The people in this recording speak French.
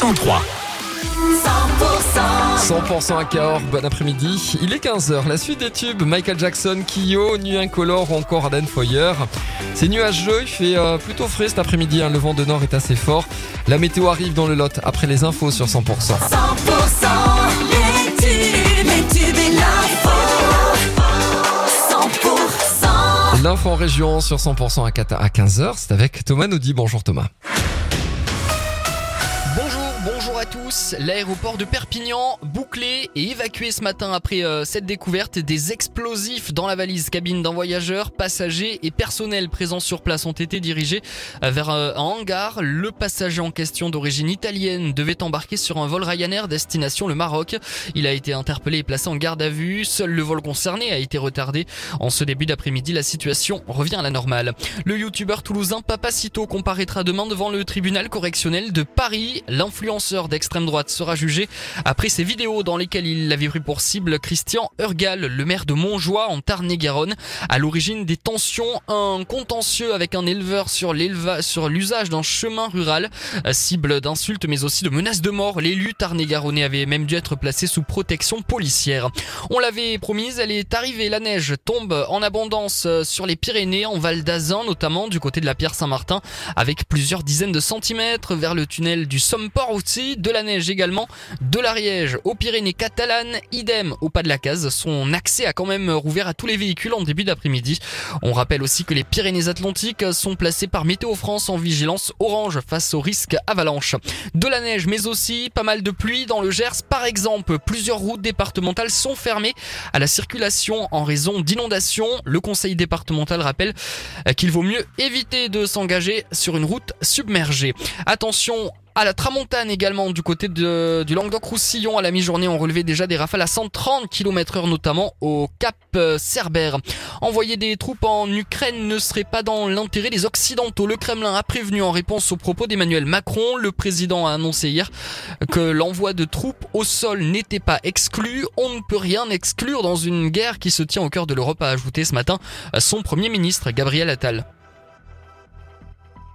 103. 100% à Cahors, bon après-midi. Il est 15h. La suite des tubes Michael Jackson, Kyo, Nuit Incolore ou encore Aden Foyer. C'est nuageux, il fait euh, plutôt frais cet après-midi. hein. Le vent de nord est assez fort. La météo arrive dans le lot après les infos sur 100%. 100% les tubes, les tubes et l'info. 100% L'info en région sur 100% à 4 à 15h. C'est avec Thomas Naudy. Bonjour Thomas. Bonjour, Boy. Bonjour à tous. L'aéroport de Perpignan bouclé et évacué ce matin après euh, cette découverte. Des explosifs dans la valise cabine d'un voyageur, passagers et personnel présents sur place ont été dirigés euh, vers euh, un hangar. Le passager en question d'origine italienne devait embarquer sur un vol Ryanair destination le Maroc. Il a été interpellé et placé en garde à vue. Seul le vol concerné a été retardé. En ce début d'après-midi, la situation revient à la normale. Le youtubeur toulousain Papacito comparaîtra demain devant le tribunal correctionnel de Paris. D'extrême droite sera jugé après ses vidéos dans lesquelles il avait pris pour cible Christian Urgal, le maire de Montjoie en Tarn-et-Garonne. À l'origine des tensions, un contentieux avec un éleveur sur l'usage d'un chemin rural, euh, cible d'insultes mais aussi de menaces de mort. L'élu Tarn-et-Garonnais avait même dû être placé sous protection policière. On l'avait promise, elle est arrivée. La neige tombe en abondance euh, sur les Pyrénées, en Val d'Azun notamment, du côté de la Pierre Saint-Martin, avec plusieurs dizaines de centimètres vers le tunnel du Somport aussi, de la neige également, de l'Ariège aux Pyrénées catalanes, idem au pas de la case. Son accès a quand même rouvert à tous les véhicules en début d'après-midi. On rappelle aussi que les Pyrénées-Atlantiques sont placées par Météo France en vigilance orange face au risque avalanche. De la neige, mais aussi pas mal de pluie dans le Gers. Par exemple, plusieurs routes départementales sont fermées à la circulation en raison d'inondations. Le conseil départemental rappelle qu'il vaut mieux éviter de s'engager sur une route submergée. Attention à la tramontane également du côté de, du Languedoc-Roussillon à la mi-journée on relevait déjà des rafales à 130 km heure notamment au cap euh, Cerbère. Envoyer des troupes en Ukraine ne serait pas dans l'intérêt des Occidentaux. Le Kremlin a prévenu en réponse aux propos d'Emmanuel Macron. Le président a annoncé hier que l'envoi de troupes au sol n'était pas exclu. On ne peut rien exclure dans une guerre qui se tient au cœur de l'Europe, a ajouté ce matin son premier ministre Gabriel Attal.